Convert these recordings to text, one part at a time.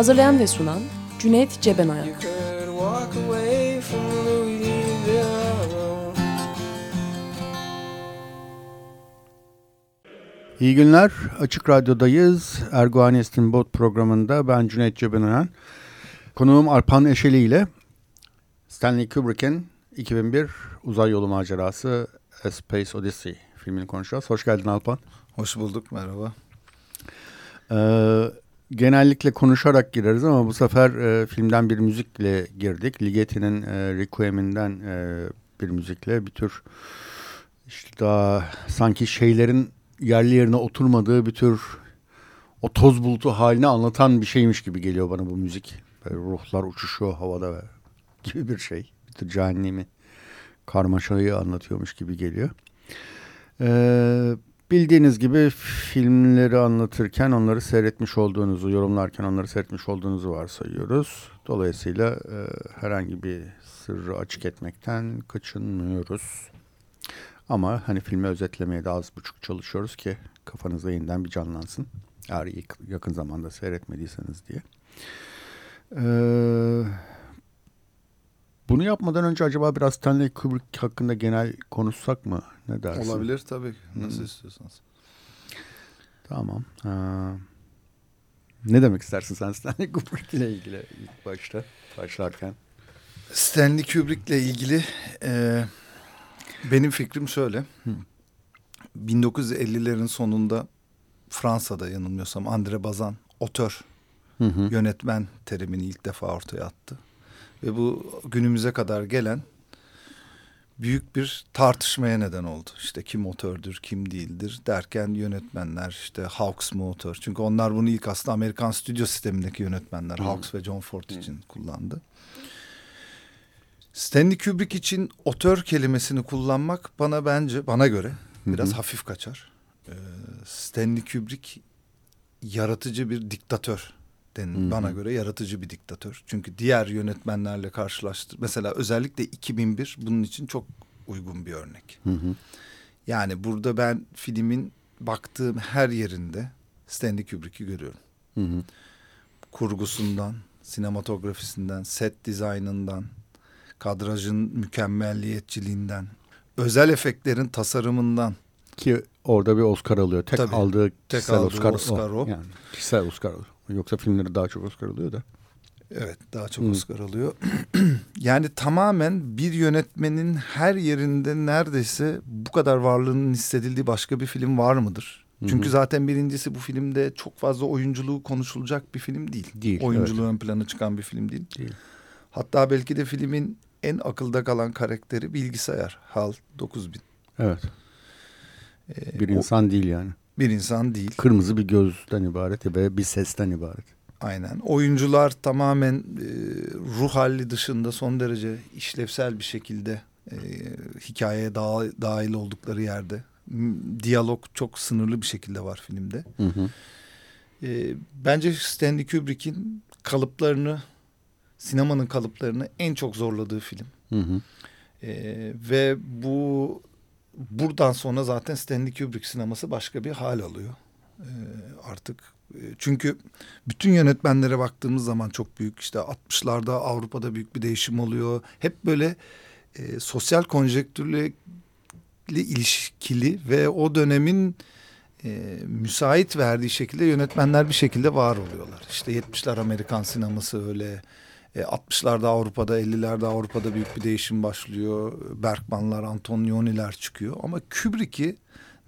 Hazırlayan ve sunan Cüneyt Cebenayak. İyi günler. Açık Radyo'dayız. Erguani İstinbot programında ben Cüneyt Cebenayan. Konuğum Arpan Eşeli ile Stanley Kubrick'in 2001 Uzay Yolu Macerası A Space Odyssey filmini konuşacağız. Hoş geldin Alpan. Hoş bulduk, merhaba. Ee, genellikle konuşarak gireriz ama bu sefer e, filmden bir müzikle girdik. Ligeti'nin e, Requiem'inden e, bir müzikle bir tür işte daha sanki şeylerin yerli yerine oturmadığı bir tür o toz bulutu halini anlatan bir şeymiş gibi geliyor bana bu müzik. Böyle ruhlar uçuşuyor havada ve gibi bir şey. Bir tür cehennemi karmaşayı anlatıyormuş gibi geliyor. Ee, Bildiğiniz gibi filmleri anlatırken onları seyretmiş olduğunuzu, yorumlarken onları seyretmiş olduğunuzu varsayıyoruz. Dolayısıyla e, herhangi bir sırrı açık etmekten kaçınmıyoruz. Ama hani filmi özetlemeye de az buçuk çalışıyoruz ki kafanızda yeniden bir canlansın. Eğer yakın zamanda seyretmediyseniz diye. Ee, bunu yapmadan önce acaba biraz Stanley Kubrick hakkında genel konuşsak mı? Ne dersin? Olabilir tabii. Nasıl hmm. istiyorsanız. Tamam. Ha. Ne demek istersin sen Stanley Kubrick ile ilgili ilk başta başlarken? Stanley Kubrick ile ilgili e, benim fikrim şöyle. Hmm. 1950'lerin sonunda Fransa'da yanılmıyorsam Andre Bazin otör, hı hı. yönetmen terimini ilk defa ortaya attı. Ve bu günümüze kadar gelen büyük bir tartışmaya neden oldu. İşte kim otördür, kim değildir derken yönetmenler işte Hawks mu otör? Çünkü onlar bunu ilk aslında Amerikan stüdyo sistemindeki yönetmenler hmm. Hawks ve John Ford için hmm. kullandı. Stanley Kubrick için otör kelimesini kullanmak bana bence bana göre biraz hafif kaçar. Ee, Stanley Kubrick yaratıcı bir diktatör den Hı-hı. bana göre yaratıcı bir diktatör. Çünkü diğer yönetmenlerle karşılaştır. Mesela özellikle 2001 bunun için çok uygun bir örnek. Hı-hı. Yani burada ben filmin baktığım her yerinde Stanley Kubrick'i görüyorum. Hı-hı. Kurgusundan, sinematografisinden, set dizaynından, kadrajın mükemmelliyetçiliğinden, özel efektlerin tasarımından. Ki orada bir Oscar alıyor. Tek Tabii, aldığı tek aldığı Oscar, Oscar o. o. Yani kişisel Oscar o. Yoksa filmleri daha çok Oscar alıyor da. Evet daha çok hmm. Oscar alıyor. yani tamamen bir yönetmenin her yerinde neredeyse bu kadar varlığının hissedildiği başka bir film var mıdır? Çünkü zaten birincisi bu filmde çok fazla oyunculuğu konuşulacak bir film değil. Değil. Oyunculuğu evet. ön plana çıkan bir film değil. Değil. Hatta belki de filmin en akılda kalan karakteri bilgisayar. HAL 9000. Evet. Ee, bir insan o, değil yani bir insan değil. Kırmızı bir gözden ibaret ve bir sesten ibaret. Aynen. Oyuncular tamamen e, ruh hali dışında son derece işlevsel bir şekilde e, hikayeye da, dahil oldukları yerde. Diyalog çok sınırlı bir şekilde var filmde. Hı hı. E, bence Stanley Kubrick'in kalıplarını, sinemanın kalıplarını en çok zorladığı film. Hı hı. E, ve bu buradan sonra zaten Stanley Kubrick sineması başka bir hal alıyor. Ee, artık e, çünkü bütün yönetmenlere baktığımız zaman çok büyük işte 60'larda Avrupa'da büyük bir değişim oluyor. Hep böyle e, sosyal konjektürle ilişkili ve o dönemin e, müsait verdiği şekilde yönetmenler bir şekilde var oluyorlar. İşte 70'ler Amerikan sineması öyle, e, 60'larda Avrupa'da, 50'lerde Avrupa'da büyük bir değişim başlıyor. Bergmanlar, Antonioni'ler çıkıyor. Ama Kubrick'i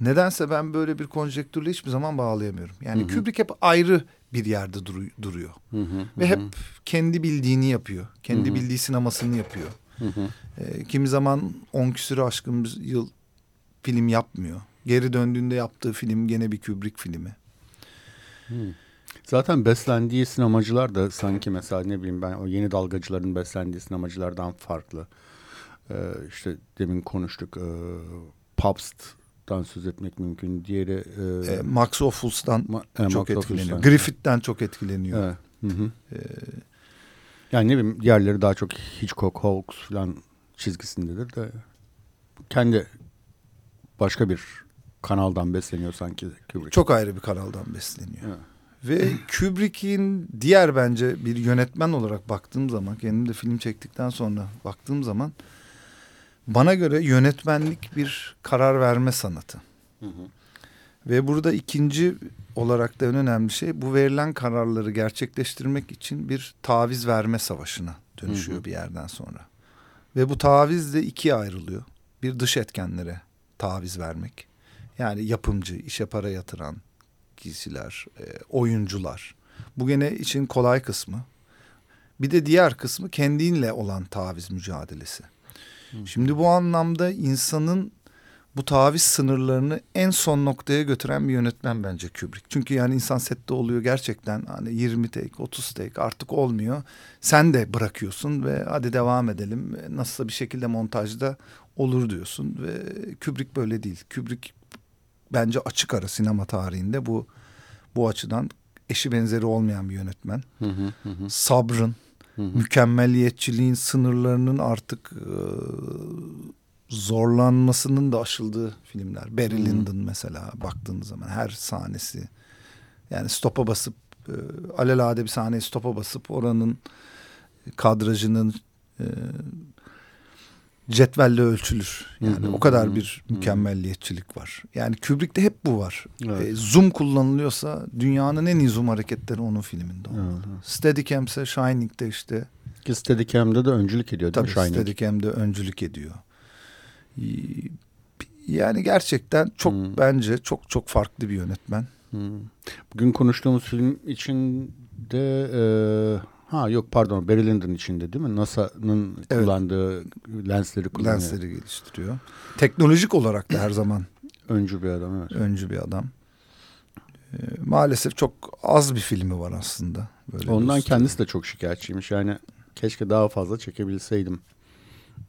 nedense ben böyle bir konjektürle hiçbir zaman bağlayamıyorum. Yani hı hı. Kubrick hep ayrı bir yerde dur duruyor. Hı hı, Ve hı. hep kendi bildiğini yapıyor. Kendi hı hı. bildiği sinemasını yapıyor. Hı hı. E, kimi zaman on küsürü aşkın yıl film yapmıyor. Geri döndüğünde yaptığı film gene bir Kubrick filmi. Hı. Zaten beslendiği sinemacılar da sanki mesela ne bileyim ben o yeni dalgacıların beslendiği sinemacılardan farklı. Ee, işte demin konuştuk e, Pabst'tan söz etmek mümkün. Diğeri e, e, Max Ophulls'tan ma, e, çok Max etkileniyor. Ophulls'tan. Griffith'ten çok etkileniyor. Evet. Hı hı. Ee, yani ne bileyim diğerleri daha çok Hitchcock, Hawks falan çizgisindedir de kendi başka bir kanaldan besleniyor sanki Kubrick. Çok ayrı bir kanaldan besleniyor. Evet. Ve Kubrick'in diğer bence bir yönetmen olarak baktığım zaman, kendim de film çektikten sonra baktığım zaman bana göre yönetmenlik bir karar verme sanatı. Hı hı. Ve burada ikinci olarak da en önemli şey bu verilen kararları gerçekleştirmek için bir taviz verme savaşına dönüşüyor hı hı. bir yerden sonra. Ve bu taviz de ikiye ayrılıyor. Bir dış etkenlere taviz vermek. Yani yapımcı, işe para yatıran kişiler, e, oyuncular. Bu gene için kolay kısmı. Bir de diğer kısmı kendinle olan taviz mücadelesi. Hı. Şimdi bu anlamda insanın bu taviz sınırlarını en son noktaya götüren bir yönetmen bence Kubrick. Çünkü yani insan sette oluyor gerçekten hani 20 take, 30 take artık olmuyor. Sen de bırakıyorsun ve hadi devam edelim. Nasılsa bir şekilde montajda olur diyorsun ve Kubrick böyle değil. Kubrick bence açık ara sinema tarihinde bu bu açıdan eşi benzeri olmayan bir yönetmen. Hı hı hı. Sabrın, hı hı. mükemmelliyetçiliğin sınırlarının artık e, zorlanmasının da aşıldığı filmler. Barry. Lyndon mesela baktığınız zaman her sahnesi yani stopa basıp e, alelade bir sahneyi stopa basıp oranın kadrajının e, cetvelle ölçülür. Yani hı hı, o kadar hı, bir hı. mükemmelliyetçilik var. Yani Kubrick'te hep bu var. Evet. E, zoom kullanılıyorsa dünyanın en iyi zoom hareketleri onun filminde. Evet. Steadicam'se Shining'de işte. Ki Steadicam'de de öncülük ediyor değil Tabii mi Shining? Steadicam'de öncülük ediyor. Yani gerçekten çok hmm. bence çok çok farklı bir yönetmen. Hmm. Bugün konuştuğumuz film içinde e, ha yok pardon Barry Lyndon içinde değil mi? NASA'nın evet. kullandığı lensleri kullanıyor. Lensleri geliştiriyor. Teknolojik olarak da her zaman öncü bir adam evet. Öncü bir adam. E, maalesef çok az bir filmi var aslında. Böyle Ondan kendisi de çok şikayetçiymiş. Yani keşke daha fazla çekebilseydim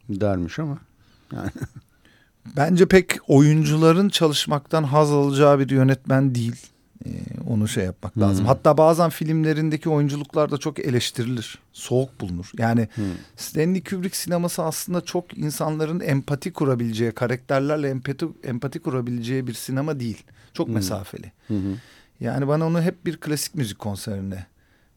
dermiş ama yani. Bence pek oyuncuların çalışmaktan haz alacağı bir yönetmen değil. Ee, onu şey yapmak hmm. lazım. Hatta bazen filmlerindeki oyunculuklar da çok eleştirilir. Soğuk bulunur. Yani hmm. Stanley Kubrick sineması aslında çok insanların empati kurabileceği, karakterlerle empati, empati kurabileceği bir sinema değil. Çok hmm. mesafeli. Hmm. Yani bana onu hep bir klasik müzik konserine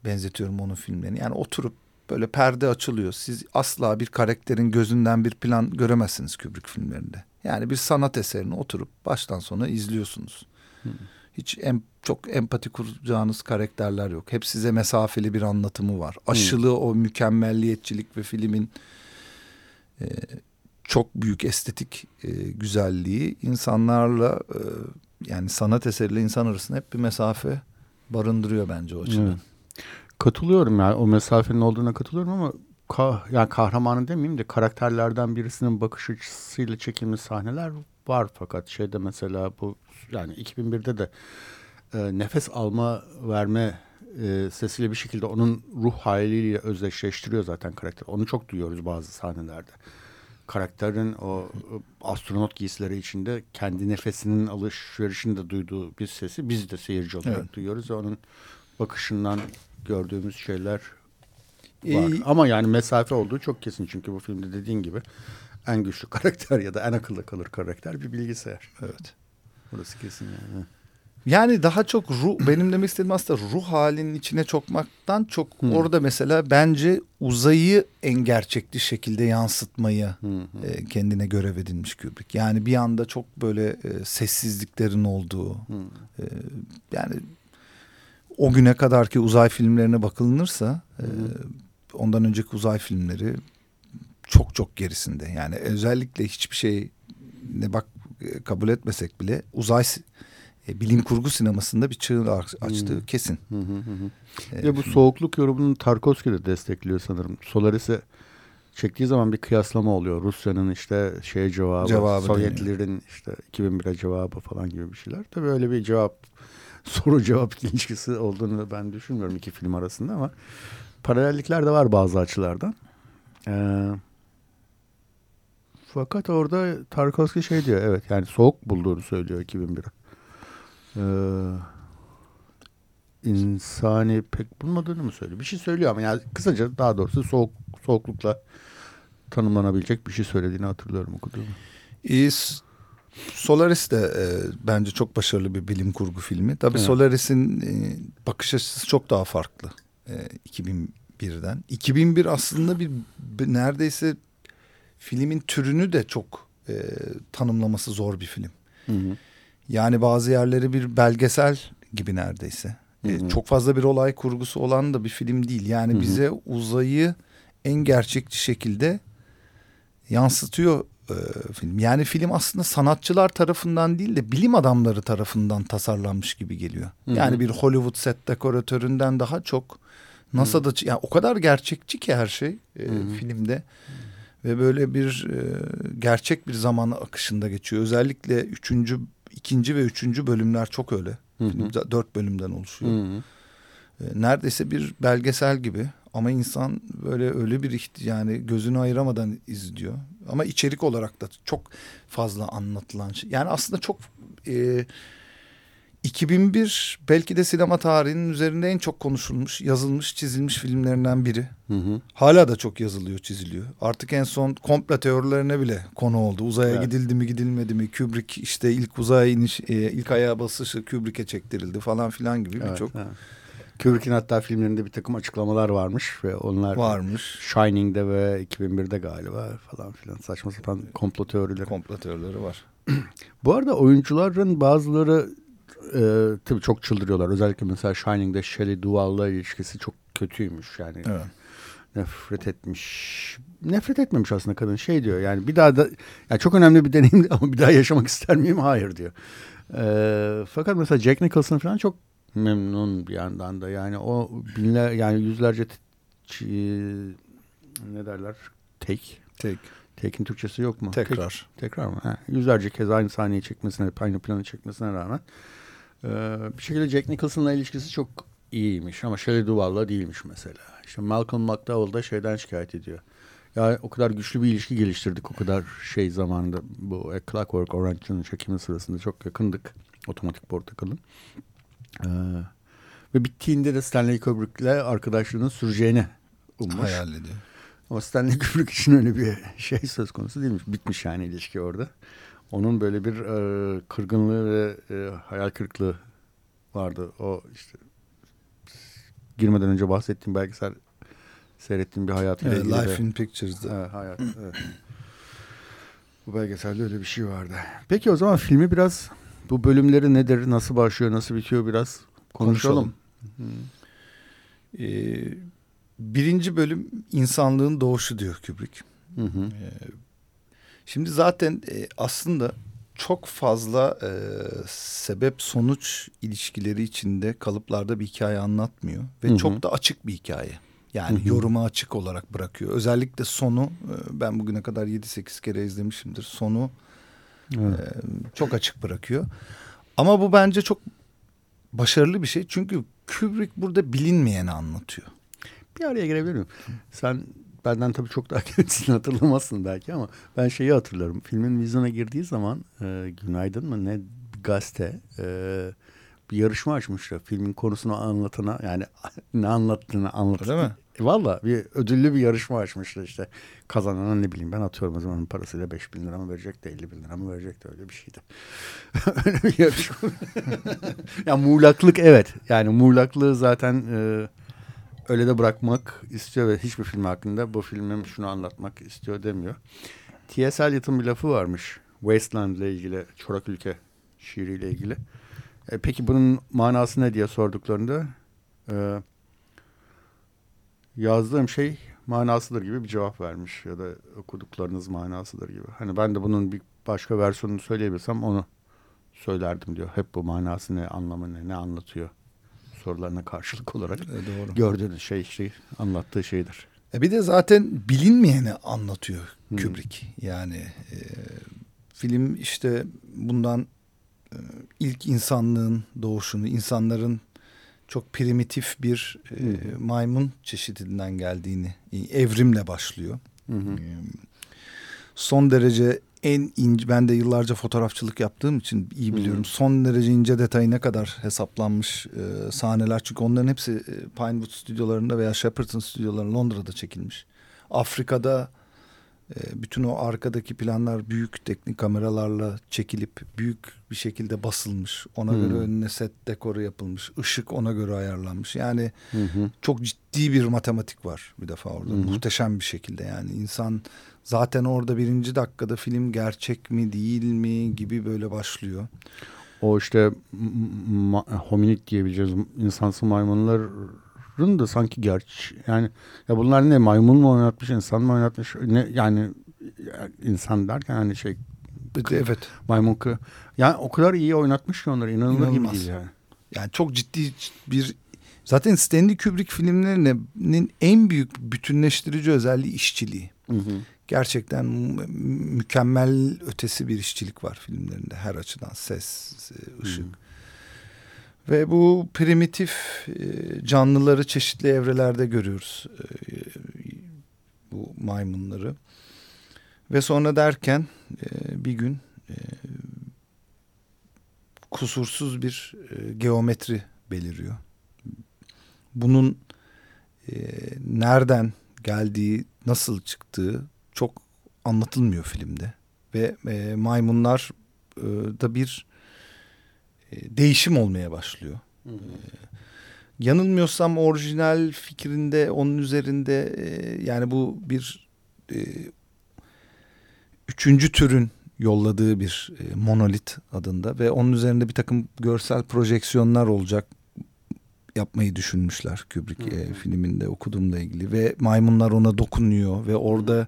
benzetiyorum onun filmlerini. Yani oturup böyle perde açılıyor. Siz asla bir karakterin gözünden bir plan göremezsiniz Kubrick filmlerinde. Yani bir sanat eserini oturup baştan sona izliyorsunuz. Hmm. Hiç em, çok empati kuracağınız karakterler yok. Hep size mesafeli bir anlatımı var. Aşılı hmm. o mükemmelliyetçilik ve filmin e, çok büyük estetik e, güzelliği insanlarla e, yani sanat eseriyle insan arasında hep bir mesafe barındırıyor bence o açıdan. Hmm. Katılıyorum yani o mesafenin olduğuna katılıyorum ama ka yani kahramanı demeyeyim de karakterlerden birisinin bakış açısıyla çekilmiş sahneler var fakat şeyde mesela bu yani 2001'de de e, nefes alma verme e, sesiyle bir şekilde onun ruh haliyle özdeşleştiriyor zaten karakter. Onu çok duyuyoruz bazı sahnelerde. Karakterin o astronot giysileri içinde kendi nefesinin alışverişinde duyduğu bir sesi biz de seyirci olarak evet. duyuyoruz onun bakışından gördüğümüz şeyler var. Ee, Ama yani mesafe olduğu çok kesin. Çünkü bu filmde dediğin gibi en güçlü karakter ya da en akılda kalır karakter bir bilgisayar. Evet. Burası kesin yani. Yani daha çok ruh benim demek istediğim aslında ruh halinin içine çokmaktan çok hmm. orada mesela bence uzayı en gerçekçi şekilde yansıtmayı hmm. e, kendine görev edinmiş Kubrick. Yani bir anda çok böyle e, sessizliklerin olduğu hmm. e, yani o güne kadar ki uzay filmlerine bakılırsa e, ondan önceki uzay filmleri çok çok gerisinde. Yani özellikle hiçbir şey ne bak e, kabul etmesek bile uzay e, bilim kurgu sinemasında bir çığır açtığı hmm. kesin. Hı hı hı. E, Ve bu soğukluk yorumunu Tarkovski de destekliyor sanırım. Solaris'e çektiği zaman bir kıyaslama oluyor. Rusya'nın işte şey cevabı, cevabı Sovyetlerin deniyor. işte 2001'e cevabı falan gibi bir şeyler. Tabii öyle bir cevap soru cevap ilişkisi olduğunu ben düşünmüyorum iki film arasında ama paralellikler de var bazı açılardan. Ee, fakat orada Tarkovski şey diyor evet yani soğuk bulduğunu söylüyor 2001'i. Ee, insani pek bulmadığını mı söylüyor? Bir şey söylüyor ama yani kısaca daha doğrusu soğuk soğuklukla tanımlanabilecek bir şey söylediğini hatırlıyorum okuduğumu. E, Solaris de e, bence çok başarılı bir bilim kurgu filmi. Tabii evet. Solaris'in e, bakış açısı çok daha farklı e, 2001'den. 2001 aslında bir, bir neredeyse filmin türünü de çok e, tanımlaması zor bir film. Hı hı. Yani bazı yerleri bir belgesel gibi neredeyse. Hı hı. E, çok fazla bir olay kurgusu olan da bir film değil. Yani hı hı. bize uzayı en gerçekçi şekilde yansıtıyor e, film. Yani film aslında sanatçılar tarafından değil de bilim adamları tarafından tasarlanmış gibi geliyor. Hı hı. Yani bir Hollywood set dekoratöründen daha çok NASA'da yani o kadar gerçekçi ki her şey e, filmde. Ve böyle bir e, gerçek bir zaman akışında geçiyor. Özellikle üçüncü, ikinci ve üçüncü bölümler çok öyle. Hı hı. Film dört bölümden oluşuyor. Hı hı. E, neredeyse bir belgesel gibi ama insan böyle öyle bir yani gözünü ayıramadan izliyor. Ama içerik olarak da çok fazla anlatılan şey. Yani aslında çok e, 2001 belki de sinema tarihinin üzerinde en çok konuşulmuş, yazılmış, çizilmiş filmlerinden biri. Hı hı. Hala da çok yazılıyor, çiziliyor. Artık en son komplo teorilerine bile konu oldu. Uzaya evet. gidildi mi, gidilmedi mi? Kubrick işte ilk uzaya iniş, e, ilk ayağa basışı Kubrick'e çektirildi falan filan gibi evet, birçok. Evet. Kubrick'in hatta filmlerinde bir takım açıklamalar varmış ve onlar varmış. Shining'de ve 2001'de galiba falan filan saçma sapan komplo teorileri. Komplo teorileri var. Bu arada oyuncuların bazıları e, tabii çok çıldırıyorlar. Özellikle mesela Shining'de Shelley Duvall'la ilişkisi çok kötüymüş yani. Evet. Nefret etmiş. Nefret etmemiş aslında kadın. Şey diyor yani bir daha da yani çok önemli bir deneyim ama bir daha yaşamak ister miyim? Hayır diyor. E, fakat mesela Jack Nicholson falan çok memnun bir yandan da. Yani o binler yani yüzlerce ne derler? Take. Take. Take'in Türkçesi yok mu? Tekrar. Tek, tekrar mı? Ha, yüzlerce kez aynı sahneyi çekmesine, aynı planı çekmesine rağmen ee, bir şekilde Jack Nicholson'la ilişkisi çok iyiymiş ama Shelley Duvall'la değilmiş mesela. İşte Malcolm McDowell da şeyden şikayet ediyor. Ya o kadar güçlü bir ilişki geliştirdik o kadar şey zamanında. Bu A Clockwork Orange'ın çekimi sırasında çok yakındık. Otomatik Portakal'ın. Ee, ve bittiğinde de Stanley Kubrick'le arkadaşlığının süreceğini ummuş. Hayal ediyor. Ama Stanley Kubrick için öyle bir şey söz konusu değilmiş. Bitmiş yani ilişki orada. Onun böyle bir e, kırgınlığı ve e, hayal kırıklığı vardı. O işte girmeden önce bahsettiğim belgesel seyrettiğim bir hayat. Evet, Life de, in Pictures'da. Evet, hayat. Evet. Bu belgeselde öyle bir şey vardı. Peki o zaman filmi biraz bu bölümleri nedir, nasıl başlıyor, nasıl bitiyor biraz konuşalım. konuşalım. Ee, birinci bölüm insanlığın doğuşu diyor Kubrick. Hı hı. Ee, şimdi zaten e, aslında çok fazla e, sebep sonuç ilişkileri içinde kalıplarda bir hikaye anlatmıyor ve hı hı. çok da açık bir hikaye. Yani hı hı. yoruma açık olarak bırakıyor. Özellikle sonu e, ben bugüne kadar 7-8 kere izlemişimdir. Sonu evet. e, çok açık bırakıyor. Ama bu bence çok başarılı bir şey. Çünkü Kubrick burada bilinmeyeni anlatıyor. Bir araya girebilir miyim? Sen benden tabii çok daha kendisini hatırlamazsın belki ama ben şeyi hatırlarım. Filmin vizyona girdiği zaman e, Günaydın mı ne gazete e, bir yarışma açmışlar. Filmin konusunu anlatana yani ne anlattığını anlat. Öyle mi? E, Valla bir ödüllü bir yarışma açmışlar işte. Kazanana ne bileyim ben atıyorum o zamanın parasıyla 5 bin lira mı verecek de 50 bin lira mı verecek de öyle bir şeydi. öyle bir yarışma. ya muğlaklık evet. Yani muğlaklığı zaten e, öyle de bırakmak istiyor ve hiçbir film hakkında bu filmim şunu anlatmak istiyor demiyor. T.S. Eliot'un bir lafı varmış. Wasteland ile ilgili, Çorak Ülke şiiriyle ilgili. E, peki bunun manası ne diye sorduklarında e, yazdığım şey manasıdır gibi bir cevap vermiş ya da okuduklarınız manasıdır gibi. Hani ben de bunun bir başka versiyonunu söyleyebilsem onu söylerdim diyor. Hep bu manası ne, anlamı ne, ne anlatıyor sorularına karşılık olarak e, doğru. gördüğünüz şey, şey anlattığı şeydir. E bir de zaten bilinmeyeni anlatıyor hmm. Kubrick. Yani e, film işte bundan e, ilk insanlığın doğuşunu, insanların çok primitif bir e, maymun çeşidinden geldiğini, evrimle başlıyor. Hı hı. E, son derece en ince, ben de yıllarca fotoğrafçılık yaptığım için iyi biliyorum. Hı. Son derece ince detayı ne kadar hesaplanmış e, sahneler. Çünkü onların hepsi e, Pinewood stüdyolarında veya Shepperton stüdyolarında Londra'da çekilmiş. Afrika'da ee, bütün o arkadaki planlar büyük teknik kameralarla çekilip büyük bir şekilde basılmış. Ona hmm. göre önüne set dekoru yapılmış. ışık ona göre ayarlanmış. Yani hmm. çok ciddi bir matematik var bir defa orada. Hmm. Muhteşem bir şekilde yani insan zaten orada birinci dakikada film gerçek mi değil mi gibi böyle başlıyor. O işte hominid diyebileceğiz insansı maymunlar Rın da sanki gerçi yani ya bunlar ne maymun mu oynatmış insan mı oynatmış ne yani insan derken hani şey evet maymun kı yani o kadar iyi oynatmış ki onları inanılır İnanılmaz. gibi değil yani. Yani çok ciddi bir zaten Stanley Kubrick filmlerinin en büyük bütünleştirici özelliği işçiliği. Hı hı. Gerçekten mükemmel ötesi bir işçilik var filmlerinde her açıdan ses, ışık. Hı. Ve bu primitif e, canlıları çeşitli evrelerde görüyoruz. E, bu maymunları. Ve sonra derken e, bir gün kusursuz bir geometri beliriyor. Bunun nereden geldiği, nasıl çıktığı çok anlatılmıyor filmde. Ve maymunlar da bir e, değişim olmaya başlıyor. Hı hı. E, yanılmıyorsam orijinal fikrinde onun üzerinde e, yani bu bir üçüncü türün yolladığı bir monolit adında ve onun üzerinde bir takım görsel projeksiyonlar olacak yapmayı düşünmüşler Kubrick e, filminde okuduğumla ilgili ve maymunlar ona dokunuyor ve orada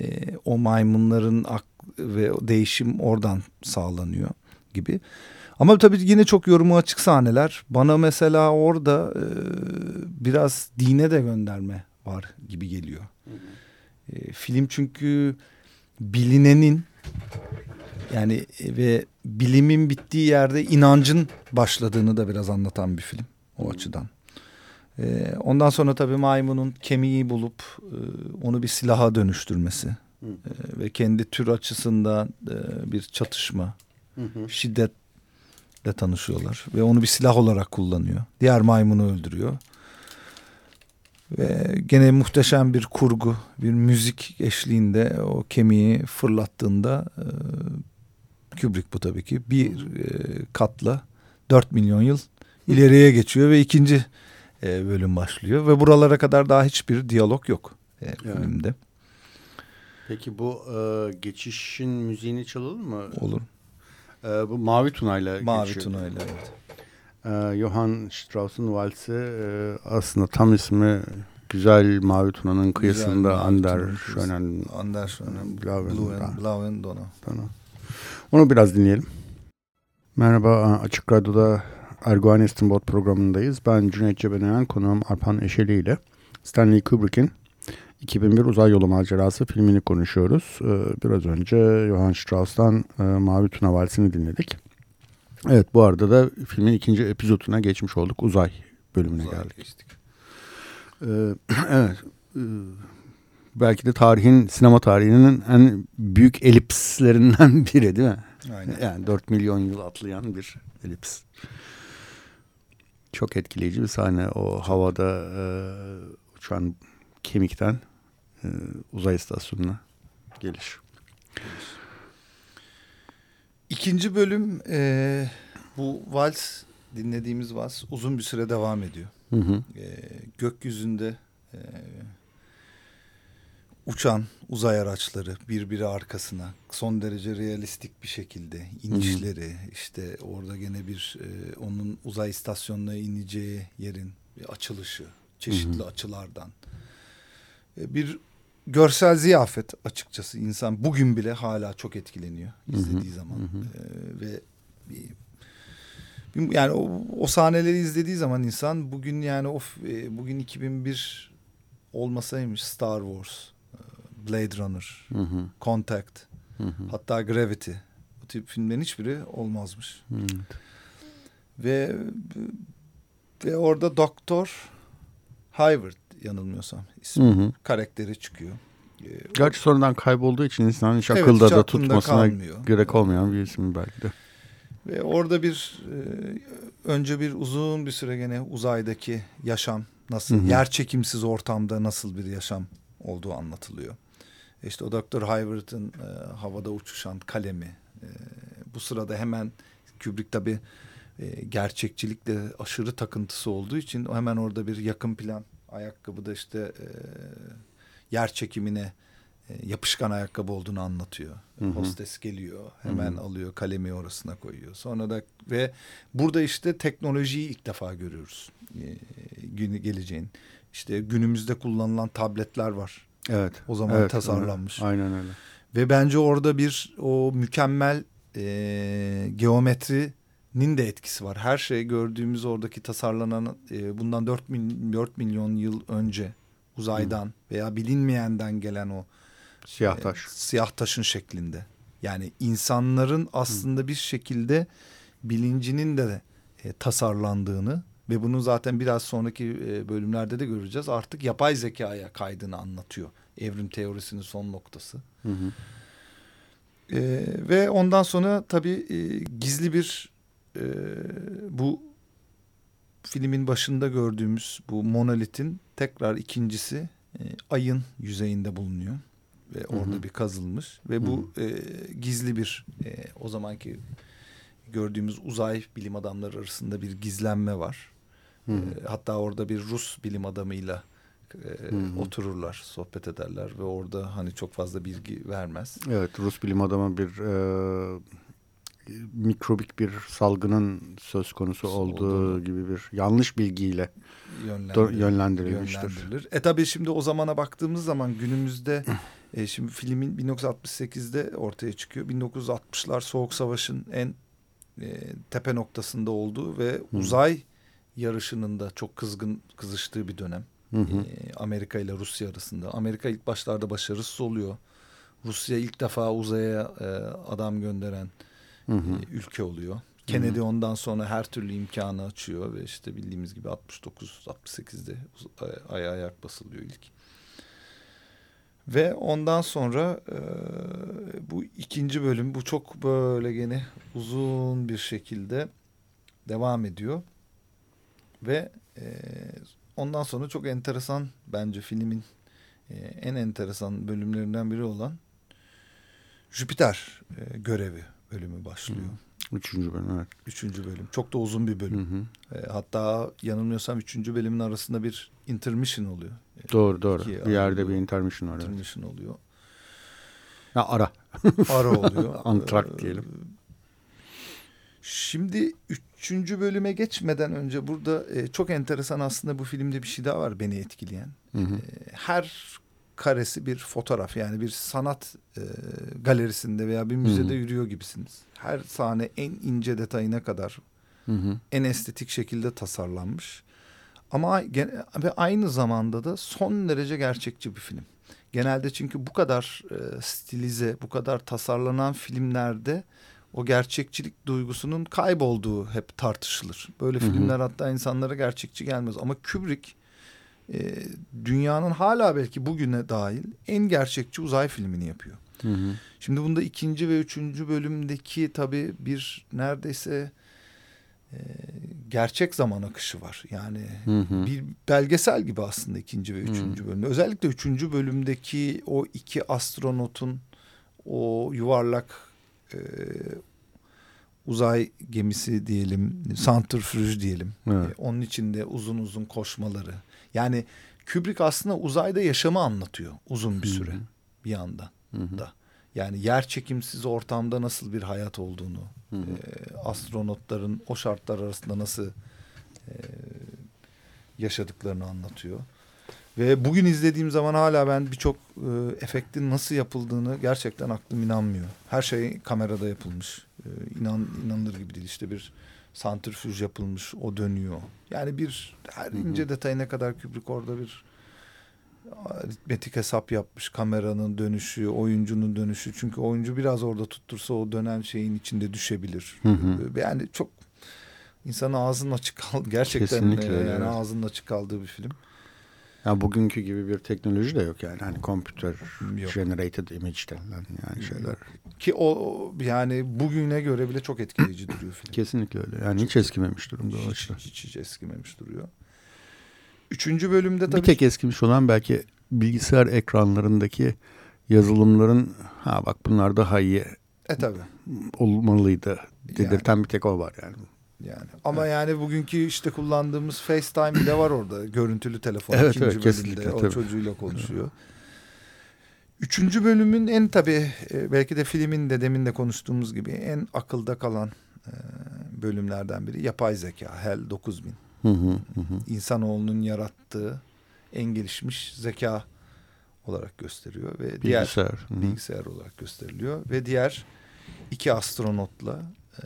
e, o maymunların ak ve değişim oradan sağlanıyor gibi. Ama tabii yine çok yorumu açık sahneler. Bana mesela orada e, biraz dine de gönderme var gibi geliyor. E, film çünkü bilinenin yani e, ve bilimin bittiği yerde inancın başladığını da biraz anlatan bir film o açıdan. E, ondan sonra tabii maymunun kemiği bulup e, onu bir silaha dönüştürmesi e, ve kendi tür açısından e, bir çatışma, hı hı. şiddet ile tanışıyorlar ve onu bir silah olarak kullanıyor. Diğer maymunu öldürüyor. Ve gene muhteşem bir kurgu, bir müzik eşliğinde o kemiği fırlattığında e, Kubrick bu tabii ki bir e, katla 4 milyon yıl ileriye geçiyor ve ikinci e, bölüm başlıyor ve buralara kadar daha hiçbir diyalog yok e, evet. filmde. Peki bu e, geçişin müziğini çalalım mı? Olur. E, bu Mavi Tuna'yla Mavi geçiyor. Tuna'yla evet. E, Johann Strauss'un valsi e, aslında tam ismi Güzel Mavi Tuna'nın kıyısında Ander Schönen Ander Schönen Blauen, Blauen Dona. Dona. Onu biraz dinleyelim. Merhaba Açık Radyo'da Erguvan Bot programındayız. Ben Cüneyt Cebenayan, konuğum Arpan Eşeli ile Stanley Kubrick'in 2001 Uzay Yolu Macerası filmini konuşuyoruz. Ee, biraz önce Johann Strauss'tan e, Mavi Tuna Valsi'ni dinledik. Evet bu arada da filmin ikinci epizoduna geçmiş olduk. Uzay bölümüne Uzay geldik. Geçtik. Ee, evet. Ee, belki de tarihin, sinema tarihinin en büyük elipslerinden biri değil mi? Aynen. Yani 4 milyon yıl atlayan bir elips. Çok etkileyici bir sahne. O havada e, uçan kemikten e, uzay istasyonuna geliş. İkinci bölüm e, bu vals dinlediğimiz vals uzun bir süre devam ediyor. Hı hı. E, gökyüzünde e, uçan uzay araçları birbiri arkasına son derece realistik bir şekilde inişleri hı hı. işte orada gene bir e, onun uzay istasyonuna ineceği yerin bir açılışı çeşitli hı hı. açılardan e, bir görsel ziyafet açıkçası insan bugün bile hala çok etkileniyor izlediği hı hı. zaman. Ee, ve bir, yani o, o sahneleri izlediği zaman insan bugün yani of e, bugün 2001 olmasaymış Star Wars, e, Blade Runner, hı hı. Contact, hı hı. hatta Gravity bu tip filmlerin hiçbiri olmazmış. Evet. Ve ve orada Doktor Hayward yanılmıyorsam ismi Hı hı. karakteri çıkıyor. Ee, Gerçi sonradan kaybolduğu için insan hiç Evet, akılda hiç da tutmasına kalmıyor. gerek olmayan bir isim belki de. Ve orada bir e, önce bir uzun bir süre gene uzaydaki yaşam nasıl Hı hı. yer çekimsiz ortamda nasıl bir yaşam olduğu anlatılıyor. İşte o Dr. Hayward'ın e, havada uçuşan kalemi. E, bu sırada hemen Kubrick tabi e, gerçekçilikle aşırı takıntısı olduğu için o hemen orada bir yakın plan ayakkabıda işte e, yer çekimine e, yapışkan ayakkabı olduğunu anlatıyor. Hı hı. Hostes geliyor hemen Hı hı. alıyor kalemi orasına koyuyor. Sonra da ve burada işte teknolojiyi ilk defa görüyoruz. E, günü geleceğin. İşte günümüzde kullanılan tabletler var. Evet. O zaman evet, tasarlanmış. Aynen öyle. Ve bence orada bir o mükemmel e, geometrinin de etkisi var. Her şey gördüğümüz oradaki tasarlanan e, bundan 4, mil, 4 milyon yıl önce uzaydan veya bilinmeyenden gelen o Siyah e, taş. siyah taşın şeklinde. Yani insanların aslında bir şekilde bilincinin de e, tasarlandığını ve bunu zaten biraz sonraki e, bölümlerde de göreceğiz. Artık yapay zekaya kaydığını anlatıyor. Evrim teorisinin son noktası. Hı hı. E, ve ondan sonra tabii e, gizli bir e, bu filmin başında gördüğümüz bu monolitin tekrar ikincisi e, ayın yüzeyinde bulunuyor ve orada hı. bir kazılmış ve bu e, gizli bir e, o zamanki gördüğümüz uzay bilim adamları arasında bir gizlenme var. Hı hı. E, hatta orada bir Rus bilim adamıyla e, hı. otururlar, sohbet ederler ve orada hani çok fazla bilgi vermez. Evet Rus bilim adamı bir e, mikrobik bir salgının söz konusu olduğu Olduğunu. gibi bir yanlış bilgiyle Yönlendirilir. do- yönlendirilmiştir. yönlendirilir. E tabii şimdi o zamana baktığımız zaman günümüzde e, şimdi filmin 1968'de ortaya çıkıyor. 1960'lar Soğuk Savaş'ın en e, tepe noktasında olduğu ve uzay yarışının da çok kızgın kızıştığı bir dönem. Hı hı. E, Amerika ile Rusya arasında. Amerika ilk başlarda başarısız oluyor. Rusya ilk defa uzaya e, adam gönderen Hı hı. e, ülke oluyor. Kennedy ondan sonra her türlü imkanı açıyor ve işte bildiğimiz gibi 69-68'de uz- aya ayak basılıyor ilk. Ve ondan sonra e, bu ikinci bölüm bu çok böyle gene uzun bir şekilde devam ediyor. Ve e, ondan sonra çok enteresan bence filmin e, en enteresan bölümlerinden biri olan Jüpiter e, görevi bölümü başlıyor. Üçüncü bölüm evet. Üçüncü bölüm. Çok da uzun bir Hı bölüm. hı. E, hatta yanılmıyorsam üçüncü bölümün arasında bir intermission oluyor. E, Doğru doğru. İki bir yerde bir intermission var. Evet. intermission oluyor. Ya ara. Ara oluyor. Antrak E, diyelim. Şimdi üçüncü bölüme geçmeden önce burada e, çok enteresan aslında bu filmde bir şey daha var beni etkileyen. Hı hı. E, her karesi bir fotoğraf yani bir sanat e, galerisinde veya bir müzede Hı hı. yürüyor gibisiniz. Her sahne en ince detayına kadar Hı hı. en estetik şekilde tasarlanmış. Ama ve aynı zamanda da son derece gerçekçi bir film. Genelde çünkü bu kadar e, stilize, bu kadar tasarlanan filmlerde o gerçekçilik duygusunun kaybolduğu hep tartışılır. Böyle Hı hı. filmler hatta insanlara gerçekçi gelmez. Ama Kubrick e, dünyanın hala belki bugüne dahil en gerçekçi uzay filmini yapıyor. Hı hı. Şimdi bunda ikinci ve üçüncü bölümdeki tabii bir neredeyse e, gerçek zaman akışı var. Yani Hı hı. bir belgesel gibi aslında ikinci ve üçüncü bölümde. Özellikle üçüncü bölümdeki o iki astronotun o yuvarlak e, uzay gemisi diyelim, santrifüj diyelim. Evet. E, onun içinde uzun uzun koşmaları. Yani Kubrick aslında uzayda yaşamı anlatıyor uzun bir süre bir yandan da. Yani yer çekimsiz ortamda nasıl bir hayat olduğunu, Hı hı. e, astronotların o şartlar arasında nasıl e, yaşadıklarını anlatıyor. Ve bugün izlediğim zaman hala ben birçok e, efektin nasıl yapıldığını gerçekten aklım inanmıyor. Her şey kamerada yapılmış. E, inan inanılır gibi değil. İşte bir santrifüj yapılmış, o dönüyor. Yani bir her Hı hı. ince detayına kadar Kubrick orada bir aritmetik hesap yapmış kameranın dönüşü, oyuncunun dönüşü. Çünkü oyuncu biraz orada tuttursa o dönen şeyin içinde düşebilir. Hı hı. Yani çok insanın ağzının açık kaldı. Gerçekten Kesinlikle, yani evet. ağzının açık kaldığı bir film. Ya bugünkü gibi bir teknoloji de yok yani. Hani computer yok. generated image denilen yani şeyler. Ki o yani bugüne göre bile çok etkileyici duruyor film. Kesinlikle öyle. Yani hiç eskimemiş durumda hiç, hiç, hiç eskimemiş duruyor. Üçüncü bölümde tabii... Bir tek eskimiş olan belki bilgisayar ekranlarındaki yazılımların ha bak bunlar daha iyi e, tabii. olmalıydı dedirten yani. bir tek o var yani. Yani ama evet. yani bugünkü işte kullandığımız FaceTime de var orada. Görüntülü telefon evet, ikinci evet, bölümde o tabii. çocuğuyla konuşuyor. Üçüncü bölümün en tabii e, belki de filmin de demin de konuştuğumuz gibi en akılda kalan e, bölümlerden biri yapay zeka HEL 9000. Hı hı hı. İnsanoğlunun yarattığı en gelişmiş zeka olarak gösteriyor ve bilgisayar. diğer hı. bilgisayar olarak gösteriliyor ve diğer iki astronotla e,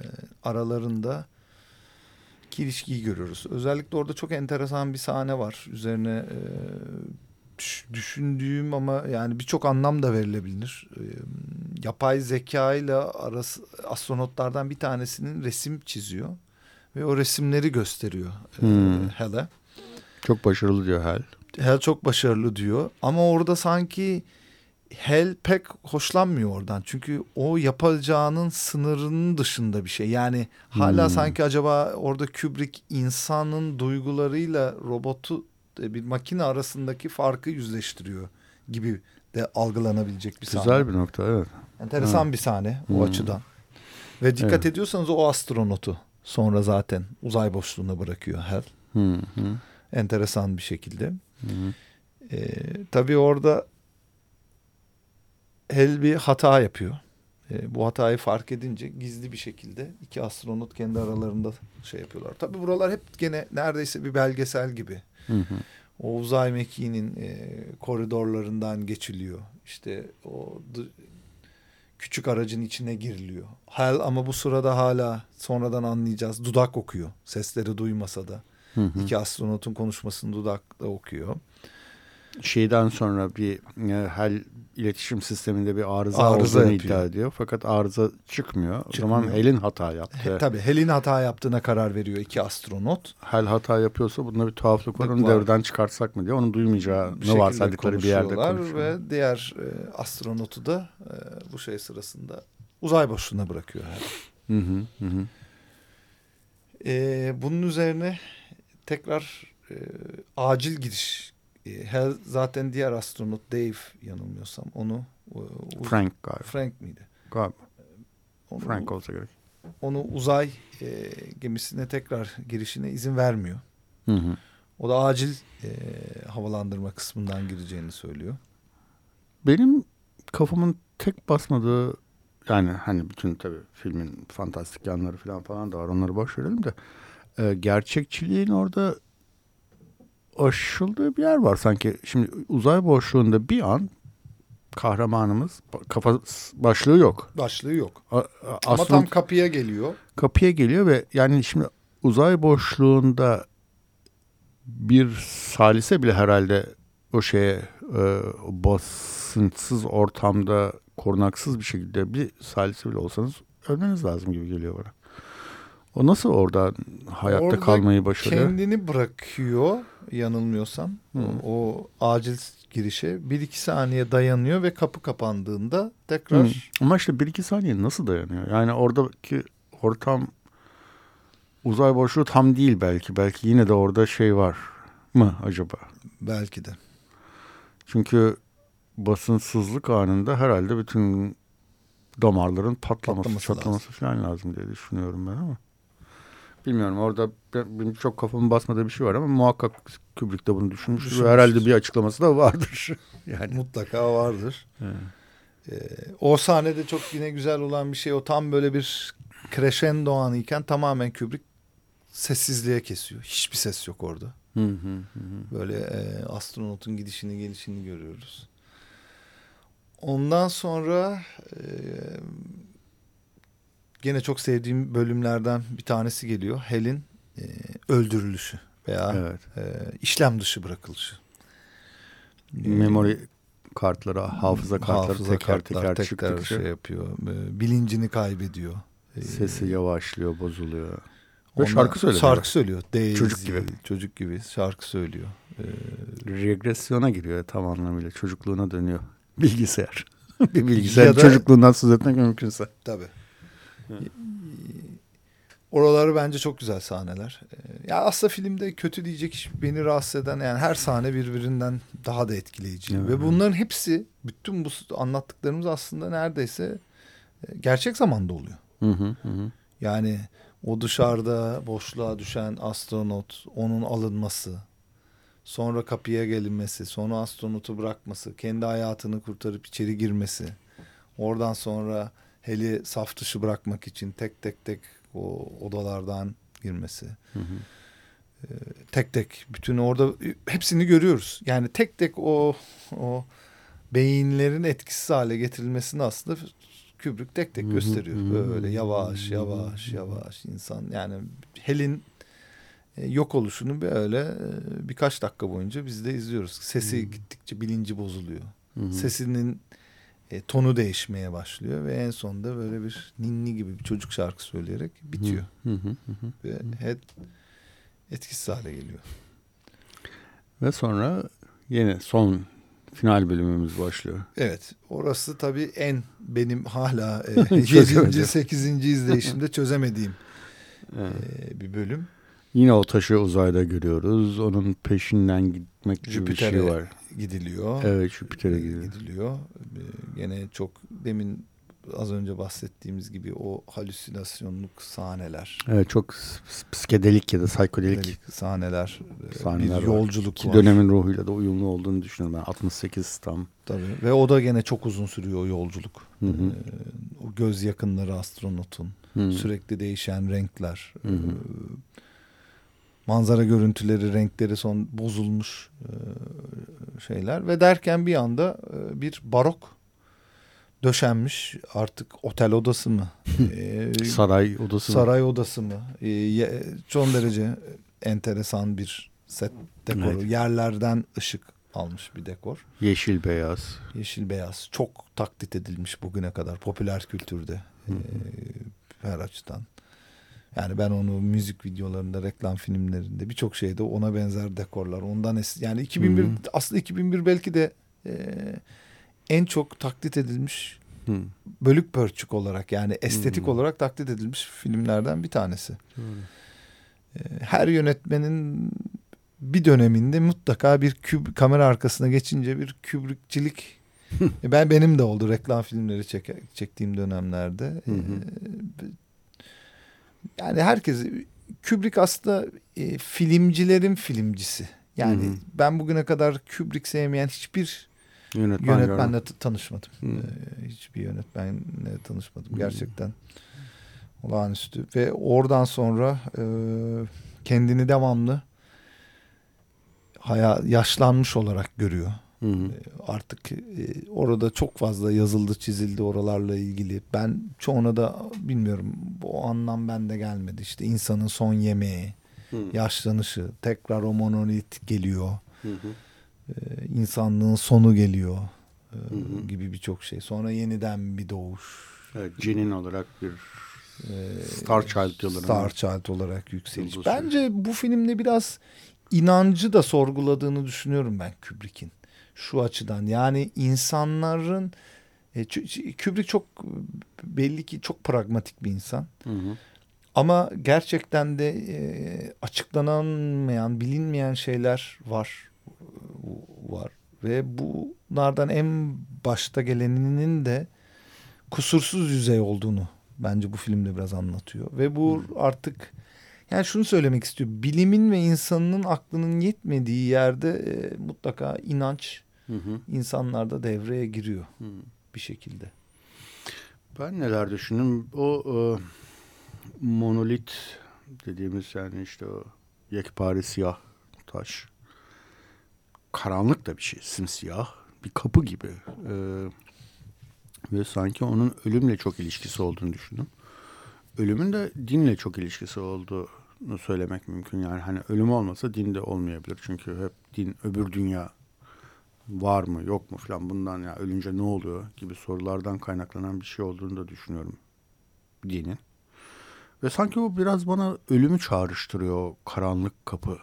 aralarında ilişkiyi görüyoruz. Özellikle orada çok enteresan bir sahne var. Üzerine e, düşündüğüm ama yani birçok anlam da verilebilir. E, yapay zeka ile arası astronotlardan bir tanesinin resim çiziyor ve o resimleri gösteriyor e, hmm. Hal'e. Çok başarılı diyor Hal. Hal çok başarılı diyor ama orada sanki Hel pek hoşlanmıyor oradan. Çünkü o yapacağının sınırının dışında bir şey. Yani hala hmm. sanki acaba orada Kubrick insanın duygularıyla robotu e, bir makine arasındaki farkı yüzleştiriyor gibi de algılanabilecek bir sahne. Güzel bir nokta evet. Enteresan ha. bir sahne o hmm. açıdan. Ve dikkat evet. ediyorsanız o astronotu sonra zaten uzay boşluğuna bırakıyor Hel. Hmm. Enteresan bir şekilde. Hmm. Ee, tabii orada Hel bir hata yapıyor. E, bu hatayı fark edince gizli bir şekilde iki astronot kendi aralarında şey yapıyorlar. Tabii buralar hep gene neredeyse bir belgesel gibi. Hı hı. O uzay mekiğinin e, koridorlarından geçiliyor. İşte o küçük aracın içine giriliyor. Hal ama bu sırada hala sonradan anlayacağız dudak okuyor. Sesleri duymasa da. Hı hı. İki astronotun konuşmasını dudakla okuyor şeyden sonra bir e, hal iletişim sisteminde bir arıza, arıza olduğunu yapıyor. iddia ediyor. Fakat arıza çıkmıyor. çıkmıyor. O zaman Hel'in hata yaptı. He, tabii Hel'in hata yaptığına karar veriyor iki astronot. Hel hata yapıyorsa bunda bir tuhaflık var. Onu var. devreden çıkartsak mı diye. Onun duymayacağı ne varsaydıkları bir yerde konuşuyor. Ve diğer e, astronotu da e, bu şey sırasında uzay boşluğuna bırakıyor Hel. Hı hı hı. E, bunun üzerine tekrar e, acil gidiş Hell zaten diğer astronot Dave yanılmıyorsam onu e, Frank galiba. Frank miydi? Galiba. Onu, Frank olsa gerek. Onu uzay e, gemisine tekrar girişine izin vermiyor. Hı hı. O da acil e, havalandırma kısmından gireceğini söylüyor. Benim kafamın tek basmadığı yani hani bütün tabii filmin fantastik yanları falan falan da var onları boş verelim de e, gerçekçiliğin orada aşıldığı bir yer var sanki. Şimdi uzay boşluğunda bir an kahramanımız kafa başlığı yok. Başlığı yok. A, Ama tam kapıya geliyor. Kapıya geliyor ve yani şimdi uzay boşluğunda bir salise bile herhalde o şeye e, basınçsız ortamda korunaksız bir şekilde bir salise bile olsanız ölmeniz lazım gibi geliyor bana. O nasıl orada hayatta orada kalmayı başarıyor? Kendini bırakıyor yanılmıyorsam. Hmm. O, o acil girişe bir iki saniye dayanıyor ve kapı kapandığında tekrar... Hmm. Ama işte bir iki saniye nasıl dayanıyor? Yani oradaki ortam uzay boşluğu tam değil belki. Belki yine de orada şey var mı acaba? Belki de. Çünkü basınsızlık anında herhalde bütün damarların patlaması, patlaması çatlaması lazım. falan lazım diye düşünüyorum ben ama. Bilmiyorum orada benim çok kafamı basmadığı bir şey var ama muhakkak Kubrick de bunu düşünmüştür. Düşünmüştür. Herhalde bir açıklaması da vardır. yani Mutlaka vardır. Ee, o sahnede çok yine güzel olan bir şey o tam böyle bir crescendo anıyken tamamen Kubrick sessizliğe kesiyor. Hiçbir ses yok orada. Hı hı hı. Böyle e, astronotun gidişini gelişini görüyoruz. Ondan sonra e, gene çok sevdiğim bölümlerden bir tanesi geliyor. Hel'in e, öldürülüşü veya evet. e, işlem dışı bırakılışı. Memory kartları, hafıza kartları hafıza teker kartlar teker tekrar çıktıkça şey yapıyor. Ee, Bilincini kaybediyor. Ee, sesi yavaşlıyor, bozuluyor. Ve şarkı söylüyor. Şarkı söylüyor. Daisy, Çocuk gibi. Çocuk gibi şarkı söylüyor. Ee, Regresyona giriyor tam anlamıyla. Çocukluğuna dönüyor. Bilgisayar. bir bilgisayar Ya da- çocukluğundan söz etmek mümkünse. Tabii. Oraları bence çok güzel sahneler. Ee, Ya aslında filmde kötü diyecek hiç beni rahatsız eden yani her sahne birbirinden daha da etkileyici. Evet. Ve bunların hepsi bütün bu anlattıklarımız aslında neredeyse e, gerçek zamanda oluyor. Hı hı. hı. Yani o dışarıda boşluğa düşen astronot, onun alınması, sonra kapıya gelinmesi, sonra astronotu bırakması, kendi hayatını kurtarıp içeri girmesi, oradan sonra heli saf dışı bırakmak için tek tek tek o odalardan girmesi. Hı hı. Tek tek bütün orada hepsini görüyoruz. Yani tek tek o o beyinlerin etkisiz hale getirilmesini aslında Kubrick tek tek gösteriyor. Böyle yavaş yavaş yavaş insan yani Hel'in e, yok oluşunu böyle e, birkaç dakika boyunca biz de izliyoruz. Sesi gittikçe bilinci bozuluyor. Sesinin e, tonu değişmeye başlıyor ve en sonunda böyle bir ninni gibi bir çocuk şarkı söyleyerek bitiyor. Hı hı hı hı. Ve Head etkisiz hale geliyor. Ve sonra yine son final bölümümüz başlıyor. Evet orası tabii en benim hala e, Çözemedim. 7. 8. izleyişimde çözemediğim Evet. e, bir bölüm. Yine o taşı uzayda görüyoruz. Onun peşinden gitmek gibi bir şey Jüpiter'e var. Gidiliyor. Evet Jüpiter'e E, gidiyor. gidiliyor. E, Gene çok demin az önce bahsettiğimiz gibi o halüsinasyonluk sahneler. Evet çok psikedelik ya da psikodelik Delik sahneler, e, sahneler bir var. yolculuk ki var. dönemin ruhuyla da uyumlu olduğunu düşünüyorum ben. 68 tam. Tabii. Ve o da gene çok uzun sürüyor o yolculuk. Hı hı. E, o göz yakınları astronotun. Hı. Sürekli değişen renkler. Hı hı. e, manzara görüntüleri, renkleri son bozulmuş e, şeyler. Ve derken bir anda e, bir barok döşenmiş artık otel odası mı? E, Saray odası. saray odası mı? Son derece enteresan bir set dekoru. Evet. Yerlerden ışık almış bir dekor. Yeşil beyaz. Yeşil beyaz. Çok taklit edilmiş bugüne kadar popüler kültürde. Hı hı. her açıdan. Yani ben onu müzik videolarında, reklam filmlerinde birçok şeyde ona benzer dekorlar. Ondan es yani 2001 Hı hı. aslında 2001 belki de e, en çok taklit edilmiş Hı. bölük pörçük olarak yani estetik Hı. olarak taklit edilmiş filmlerden bir tanesi. E, her yönetmenin bir döneminde mutlaka bir küb, kamera arkasına geçince bir kübrikçilik E, ben benim de oldu reklam filmleri çek, çektiğim dönemlerde. Hı hı. Yani herkes Kubrick aslında e, filmcilerin filmcisi. Yani Hı hı. ben bugüne kadar Kubrick sevmeyen hiçbir Yönetmen yönetmenle görmedim. t- tanışmadım. Hı. E, hiçbir yönetmenle tanışmadım. Hı. Gerçekten olağanüstü. Ve oradan sonra e, kendini devamlı haya, yaşlanmış olarak görüyor. Hı hı. Artık e, orada çok fazla yazıldı çizildi oralarla ilgili. Ben çoğuna da bilmiyorum bu anlam bende gelmedi. İşte insanın son yemeği, Hı. yaşlanışı, tekrar o monolit geliyor. Hı hı. e, insanlığın sonu geliyor e, Hı hı. gibi birçok şey. Sonra yeniden bir doğuş. Evet, Cin'in olarak bir e, Star Child diyorlar. Star. Child olarak yükseliş. Bence bu filmde biraz inancı da sorguladığını düşünüyorum ben Kubrick'in. Şu açıdan yani insanların e, Kubrick çok belli ki çok pragmatik bir insan. Hı hı. Ama gerçekten de e, açıklanamayan, bilinmeyen şeyler var var ve bunlardan en başta geleninin de kusursuz yüzey olduğunu bence bu filmde biraz anlatıyor ve bu artık yani şunu söylemek istiyor. Bilimin ve insanın aklının yetmediği yerde e, mutlaka inanç Hı hı. insanlarda devreye giriyor Hı. bir şekilde. Ben neler düşündüm? O e, monolit dediğimiz yani işte o yekpare siyah taş. Karanlık da bir şey. Simsiyah. Bir kapı gibi. E, ve sanki onun ölümle çok ilişkisi olduğunu düşündüm. Ölümün de dinle çok ilişkisi olduğunu söylemek mümkün. Yani hani ölüm olmasa din de olmayabilir. Çünkü hep din öbür dünya var mı yok mu falan bundan ya ölünce ne oluyor gibi sorulardan kaynaklanan bir şey olduğunu da düşünüyorum dinin. Ve sanki o biraz bana ölümü çağrıştırıyor karanlık kapı.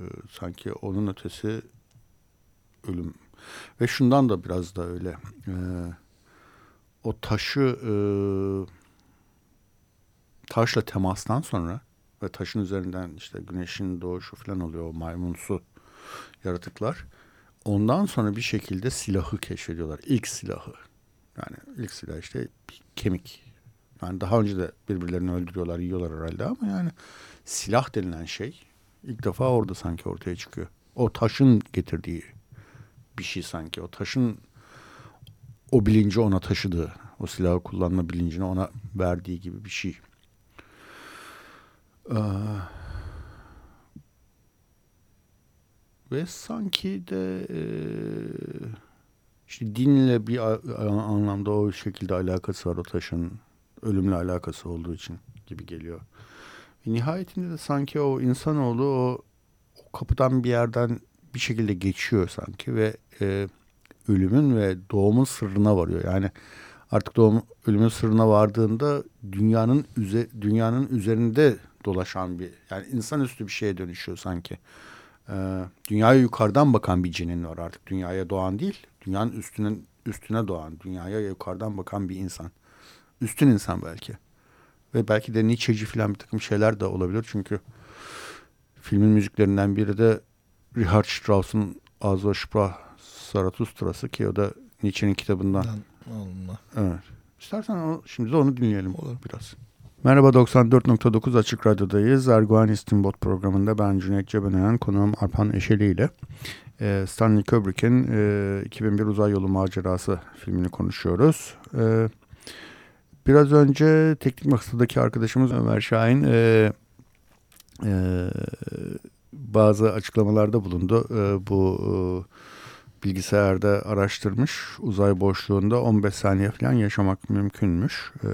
Ee, sanki onun ötesi ölüm. Ve şundan da biraz da öyle. Ee, o taşı e, taşla temastan sonra ve taşın üzerinden işte güneşin doğuşu falan oluyor o maymunsu yaratıklar. Ondan sonra bir şekilde silahı keşfediyorlar. İlk silahı. Yani ilk silah işte bir kemik. Yani daha önce de birbirlerini öldürüyorlar, yiyorlar herhalde ama yani silah denilen şey ilk defa orada sanki ortaya çıkıyor. O taşın getirdiği bir şey sanki. O taşın o bilinci ona taşıdığı, o silahı kullanma bilincini ona verdiği gibi bir şey. Ee, ve sanki de e, işte dinle bir anlamda o şekilde alakası var o taşın ölümle alakası olduğu için gibi geliyor. Ve nihayetinde de sanki o insanoğlu o, o kapıdan bir yerden bir şekilde geçiyor sanki ve e, ölümün ve doğumun sırrına varıyor. Yani artık doğum ölümün sırrına vardığında dünyanın üze, dünyanın üzerinde dolaşan bir yani insanüstü bir şeye dönüşüyor sanki. Ee, dünyaya yukarıdan bakan bir cinin var artık dünyaya doğan değil dünyanın üstünün üstüne doğan dünyaya yukarıdan bakan bir insan üstün insan belki ve belki de Nietzsche'ci falan bir takım şeyler de olabilir çünkü filmin müziklerinden biri de Richard Strauss'un Az Sprach Zarathustra'sı ki o da Nietzsche'nin kitabından. Allah. Evet. İstersen o, şimdi de onu dinleyelim Olur. biraz. Merhaba 94.9 Açık Radyo'dayız. Erguvan İstinbot programında ben Cüneyt Cebenayan, konuğum Arpan Eşeli ile e, Stanley Kubrick'in e, 2001 Uzay Yolu Macerası filmini konuşuyoruz. E, biraz önce teknik masadaki arkadaşımız Ömer Şahin e, e, bazı açıklamalarda bulundu. E, bu e, bilgisayarda araştırmış. Uzay boşluğunda 15 saniye falan yaşamak mümkünmüş. Ee,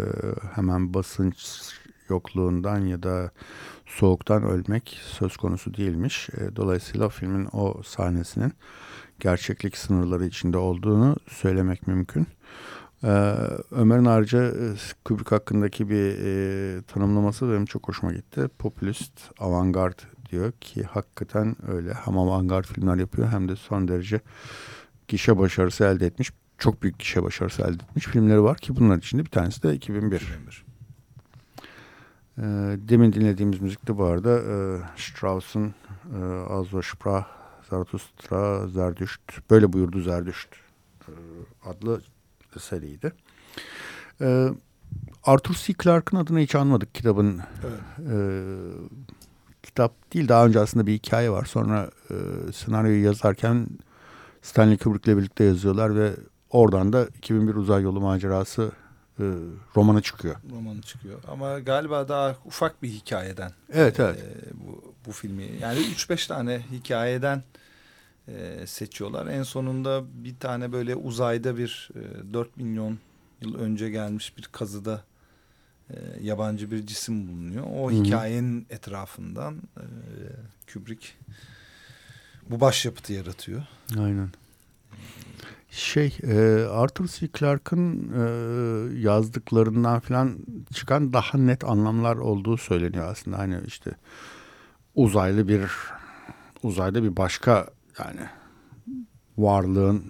hemen basınç yokluğundan ya da soğuktan ölmek söz konusu değilmiş. Ee, dolayısıyla filmin o sahnesinin gerçeklik sınırları içinde olduğunu söylemek mümkün. Ee, Ömer'in ayrıca e, Kubrick hakkındaki bir e, tanımlaması benim çok hoşuma gitti. Popülist, avantgard diyor ki hakikaten öyle. Hem avantgard filmler yapıyor hem de son derece gişe başarısı elde etmiş. Çok büyük gişe başarısı elde etmiş filmleri var ki bunlar içinde bir tanesi de 2001. 2001. Ee, demin dinlediğimiz müzik de bu arada e, Strauss'un e, Azor Sprach, Zarathustra, Zerdüşt, böyle buyurdu Zerdüşt e, adlı seriydi. E, Arthur C. Clarke'ın adını hiç anmadık kitabın. Evet. E, kitap değil daha önce aslında bir hikaye var. Sonra e, senaryoyu yazarken Stanley Kubrick'le birlikte yazıyorlar ve oradan da 2001 Uzay Yolu Macerası e, romanı çıkıyor. Romanı çıkıyor ama galiba daha ufak bir hikayeden. Evet evet. E, bu, bu filmi yani 3-5 tane hikayeden e, seçiyorlar. En sonunda bir tane böyle uzayda bir e, 4 milyon yıl önce gelmiş bir kazıda e, yabancı bir cisim bulunuyor. O Hı -hı. hikayenin etrafından e, Kubrick bu başyapıtı yaratıyor. Aynen. Şey, e, Arthur C. Clarke'ın e, yazdıklarından falan çıkan daha net anlamlar olduğu söyleniyor aslında. Hani işte uzaylı bir uzayda bir başka yani varlığın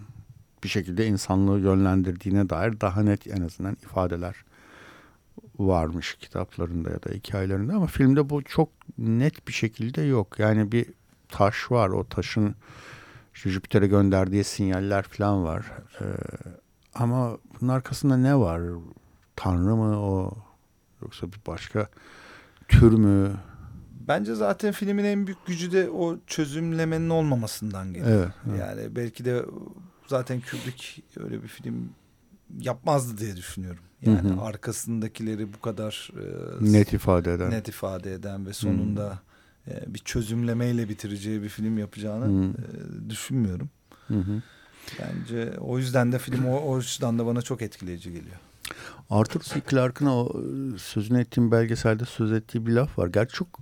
bir şekilde insanlığı yönlendirdiğine dair daha net en azından ifadeler varmış kitaplarında ya da hikayelerinde ama filmde bu çok net bir şekilde yok. Yani bir taş var o taşın işte Jüpiter'e gönderdiği sinyaller falan var. Ee, ama bunun arkasında ne var? Tanrı mı o? Yoksa bir başka tür mü? Bence zaten filmin en büyük gücü de o çözümlemenin olmamasından geliyor. Evet, evet. Yani belki de zaten Kubrick öyle bir film yapmazdı diye düşünüyorum. Yani hı hı. arkasındakileri bu kadar e, net ifade eden, net ifade eden ve sonunda hı. e, bir çözümlemeyle bitireceği bir film yapacağını hı. e, düşünmüyorum. Hı hı. Bence o yüzden de film o, o yüzden de bana çok etkileyici geliyor. Arthur C. Clarke'ın o sözünü ettiğim belgeselde söz ettiği bir laf var. Gerçi çok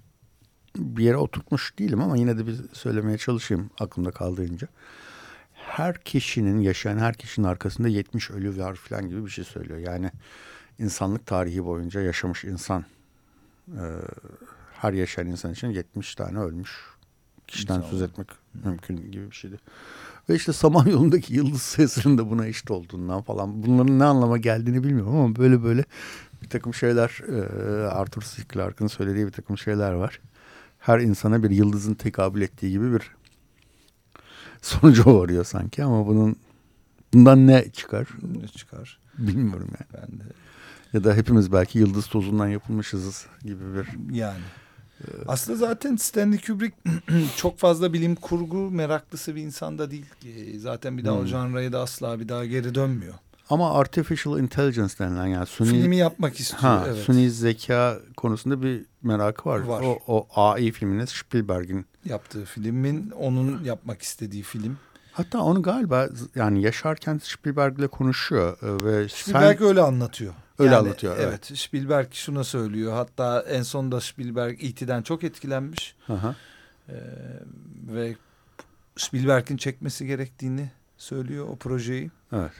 bir yere oturtmuş değilim ama yine de bir söylemeye çalışayım aklımda kaldığınca her kişinin yaşayan her kişinin arkasında 70 ölü var falan gibi bir şey söylüyor. Yani insanlık tarihi boyunca yaşamış insan e, her yaşayan insan için 70 tane ölmüş kişiden söz etmek mümkün gibi bir şeydi. Ve işte Samanyolu'ndaki yıldız sayısının da buna eşit olduğundan falan bunların ne anlama geldiğini bilmiyorum ama böyle böyle bir takım şeyler e, Arthur C. Clarke'ın söylediği bir takım şeyler var. Her insana bir yıldızın tekabül ettiği gibi bir sonuca varıyor sanki ama bunun bundan ne çıkar? Ne çıkar? Bilmiyorum yani. Ben de. Ya da hepimiz belki yıldız tozundan yapılmışızız gibi bir. Yani. Aslında zaten Stanley Kubrick çok fazla bilim kurgu meraklısı bir insan da değil. Zaten bir daha hmm. o janraya da asla bir daha geri dönmüyor. Ama artificial intelligence denilen yani suni... Filmi yapmak istiyor. Ha, evet. Suni zeka konusunda bir merakı var. var. O, o AI filmini Spielberg'in... Yaptığı filmin onun yapmak istediği film. Hatta onu galiba yani yaşarken Spielberg'le konuşuyor. E, ve Spielberg sen... öyle anlatıyor. Öyle yani, anlatıyor. Evet. evet. Spielberg şuna söylüyor. Hatta en sonunda Spielberg E.T.'den çok etkilenmiş. Aha. Ee, ve Spielberg'in çekmesi gerektiğini söylüyor o projeyi. Evet.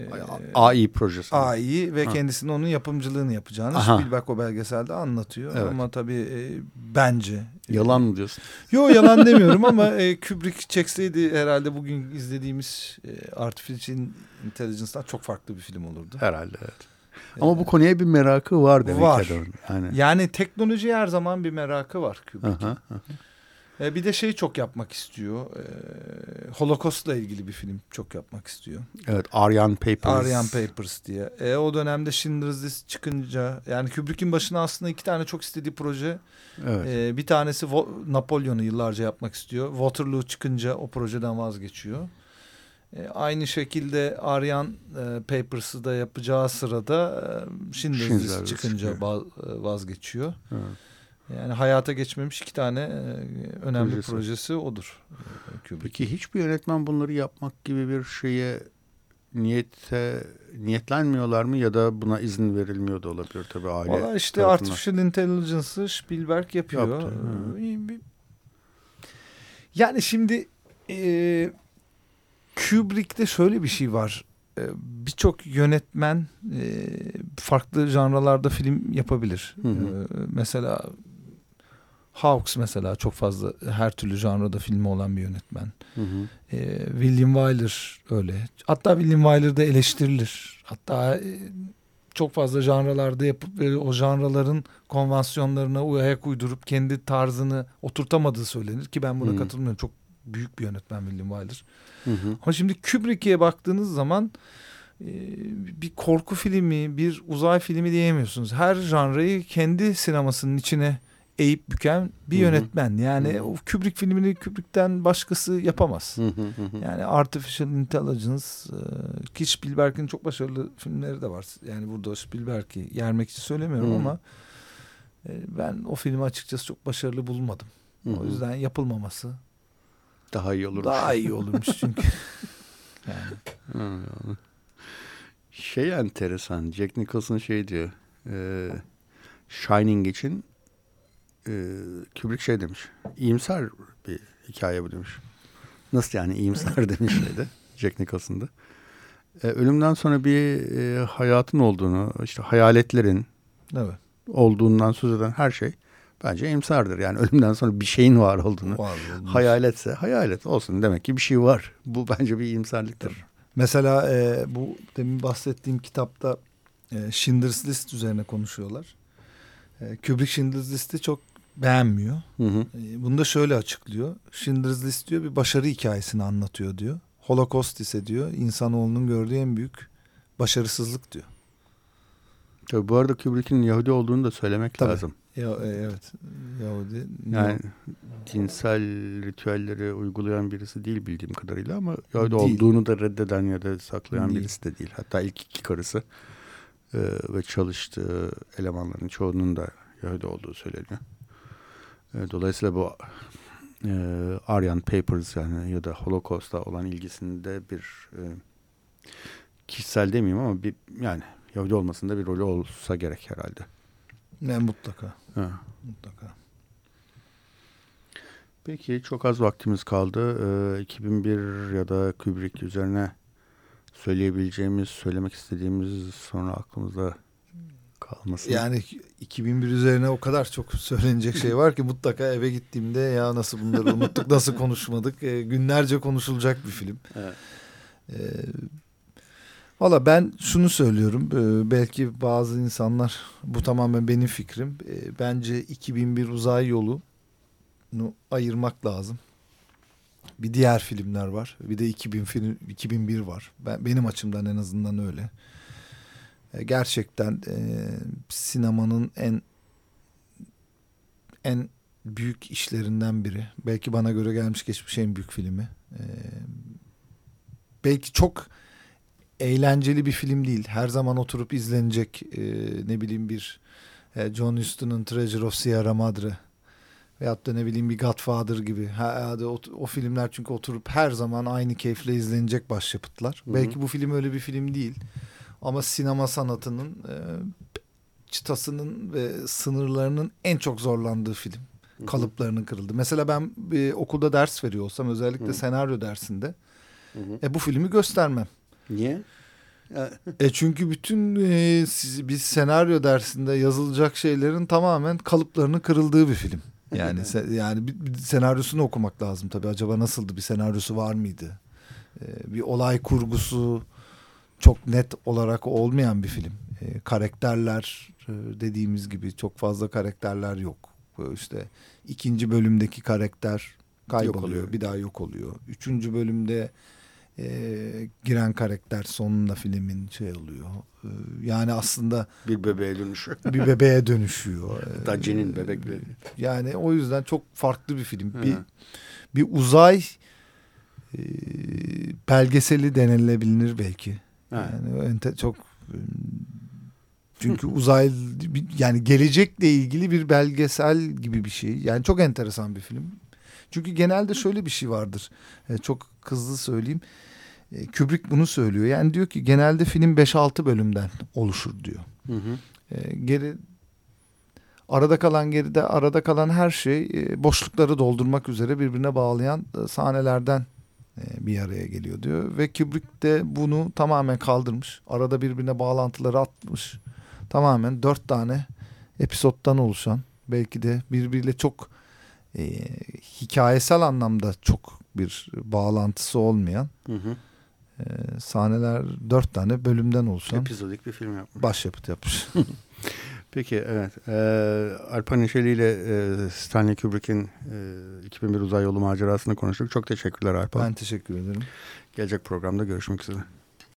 Ee, AI projesi. AI ve ha. kendisinin onun yapımcılığını yapacağını Aha. Spielberg o belgeselde anlatıyor. Evet. Ama tabii e, bence. E, yalan mı diyorsun? Yok yalan demiyorum ama e, Kubrick çekseydi herhalde bugün izlediğimiz e, Artificial Intelligence'dan çok farklı bir film olurdu. Herhalde evet. Ama bu konuya bir merakı var demek var. Yani. yani teknoloji her zaman bir merakı var Kubrick'in. E, bir de şey çok yapmak istiyor. E, Holocaust'la ilgili bir film çok yapmak istiyor. Evet, Aryan Papers. Aryan Papers diye. E, o dönemde Schindler's List çıkınca yani Kubrick'in başına aslında iki tane çok istediği proje. Evet. E, bir tanesi Napolyon'u yıllarca yapmak istiyor. Waterloo çıkınca o projeden vazgeçiyor. E, aynı şekilde Aryan e, Papers'ı da yapacağı sırada e, Schindler's List çıkınca çıkıyor. E, vazgeçiyor. Evet. Yani hayata geçmemiş iki tane e, önemli projesi, projesi odur. Kubrick. Peki hiçbir yönetmen bunları yapmak gibi bir şeye niyete niyetlenmiyorlar mı ya da buna izin verilmiyor da olabilir tabii aile. Valla işte tarafından. Artificial Intelligence'ı Spielberg yapıyor. Yaptı, yani şimdi e, Kubrick'te şöyle bir şey var. E, Birçok yönetmen e, farklı janralarda film yapabilir. Hı hı. E, mesela Hawks mesela çok fazla her türlü janrada filmi olan bir yönetmen. Hı hı. E, William Wyler öyle. Hatta William Wyler da eleştirilir. Hatta e, çok fazla janralarda yapıp e, o janraların konvansiyonlarına ayak uydurup kendi tarzını oturtamadığı söylenir ki ben buna hı. katılmıyorum. Çok büyük bir yönetmen William Wyler. Hı hı. Ama şimdi Kubrick'e baktığınız zaman e, bir korku filmi, bir uzay filmi diyemiyorsunuz. Her janrayı kendi sinemasının içine eğip büken bir yönetmen. Yani Hı-hı. o Kubrick filmini Kubrick'ten başkası yapamaz. Hı-hı. Yani Artificial Intelligence e, ki Spielberg'in çok başarılı filmleri de var. Yani burada Spielberg'i yermek için söylemiyorum Hı-hı. ama e, ben o filmi açıkçası çok başarılı bulmadım. Hı-hı. O yüzden yapılmaması daha iyi olurmuş. Daha iyi olurmuş çünkü. yani. Şey enteresan. Jack Nicholson şey diyor. E, Shining için e, Kubrick şey demiş. İyimser bir hikaye bu demiş. Nasıl yani iyimser demiş şeyde Jack Nicholson'da. E, ölümden sonra bir e, hayatın olduğunu, işte hayaletlerin evet. olduğundan söz eden her şey bence iyimserdir. Yani ölümden sonra bir şeyin var olduğunu. Var, hayaletse hayalet olsun demek ki bir şey var. Bu bence bir iyimserliktir. Mesela e, bu demin bahsettiğim kitapta e, Schindler's List üzerine konuşuyorlar. E, Kubrick Schindler's List'i çok beğenmiyor. Hı hı. Ee, bunu da şöyle açıklıyor. Schindler's List diyor bir başarı hikayesini anlatıyor diyor. Holocaust ise diyor insanoğlunun gördüğü en büyük başarısızlık diyor. Tabii bu arada Kubrick'in Yahudi olduğunu da söylemek Tabii. lazım. Ya, e, evet Yahudi. Yani cinsel ritüelleri uygulayan birisi değil bildiğim kadarıyla ama Yahudi değil. olduğunu da reddeden ya da saklayan değil. birisi de değil. Hatta ilk iki karısı e, ve çalıştığı elemanların çoğunun da Yahudi olduğu söyleniyor. E, dolayısıyla bu e, Aryan Papers yani ya da Holocaust'a olan ilgisinde bir e, kişisel demeyeyim ama bir yani Yahudi olmasında bir rolü olsa gerek herhalde. Ne mutlaka. Ha. Mutlaka. Peki çok az vaktimiz kaldı. Ee, 2001 ya da Kubrick üzerine söyleyebileceğimiz, söylemek istediğimiz sonra aklımızda kalmasın. Yani 2001 üzerine o kadar çok söylenecek şey var ki mutlaka eve gittiğimde ya nasıl bunları unuttuk, nasıl konuşmadık. E, günlerce konuşulacak bir film. Evet. E, Valla ben şunu söylüyorum. E, belki bazı insanlar bu tamamen benim fikrim. E, bence 2001 uzay yolu ayırmak lazım. Bir diğer filmler var. Bir de 2000 film 2001 var. Ben benim açımdan en azından öyle. E, gerçekten e, sinemanın en en büyük işlerinden biri. Belki bana göre gelmiş geçmiş en büyük filmi. E, belki çok eğlenceli bir film değil. Her zaman oturup izlenecek e, ne bileyim bir e, John Huston'ın Treasure of Sierra Madre veyahut da ne bileyim bir Godfather gibi. Ha, o, o filmler çünkü oturup her zaman aynı keyifle izlenecek başyapıtlar. Hı-hı. Belki bu film öyle bir film değil. Ama sinema sanatının e, çıtasının ve sınırlarının en çok zorlandığı film. Hı-hı. Kalıplarının kırıldı. Mesela ben bir okulda ders veriyor olsam özellikle Hı-hı. senaryo dersinde e, bu filmi göstermem. Niye? e çünkü bütün e, biz senaryo dersinde yazılacak şeylerin tamamen kalıplarının kırıldığı bir film. Yani se, yani bir, bir senaryosunu okumak lazım tabii. Acaba nasıldı? Bir senaryosu var mıydı? Ee, bir olay kurgusu çok net olarak olmayan bir film. Ee, karakterler e, dediğimiz gibi çok fazla karakterler yok. İşte ikinci bölümdeki karakter kayboluyor, bir daha yok oluyor. Üçüncü bölümde e, giren karakter sonunda filmin şey oluyor. E, yani aslında bir bebeğe dönüşüyor. bir bebeğe dönüşüyor. Hatta Cen'in bebekleri. Yani o yüzden çok farklı bir film. Bir bir uzay e, belgeseli denilebilir belki. Ha. Yani çok çünkü uzay yani gelecekle ilgili bir belgesel gibi bir şey. Yani çok enteresan bir film. Çünkü genelde şöyle bir şey vardır. E, çok hızlı söyleyeyim. E, Kubrick bunu söylüyor. Yani diyor ki genelde film 5-6 bölümden oluşur diyor. Hı hı. E, geri arada kalan geride arada kalan her şey boşlukları doldurmak üzere birbirine bağlayan sahnelerden bir araya geliyor diyor. Ve Kubrick de bunu tamamen kaldırmış. Arada birbirine bağlantıları atmış. Tamamen dört tane episoddan oluşan belki de birbiriyle çok e, hikayesel anlamda çok bir bağlantısı olmayan hı hı. E, sahneler dört tane bölümden oluşan. Epizodik bir film yapmış. Başyapıt yapmış. Peki evet. E, Alpan Neşeli ile e, Stanley Kubrick'in e, 2001 Uzay Yolu macerasını konuştuk. Çok teşekkürler Alpan. Ben teşekkür ederim. Gelecek programda görüşmek üzere.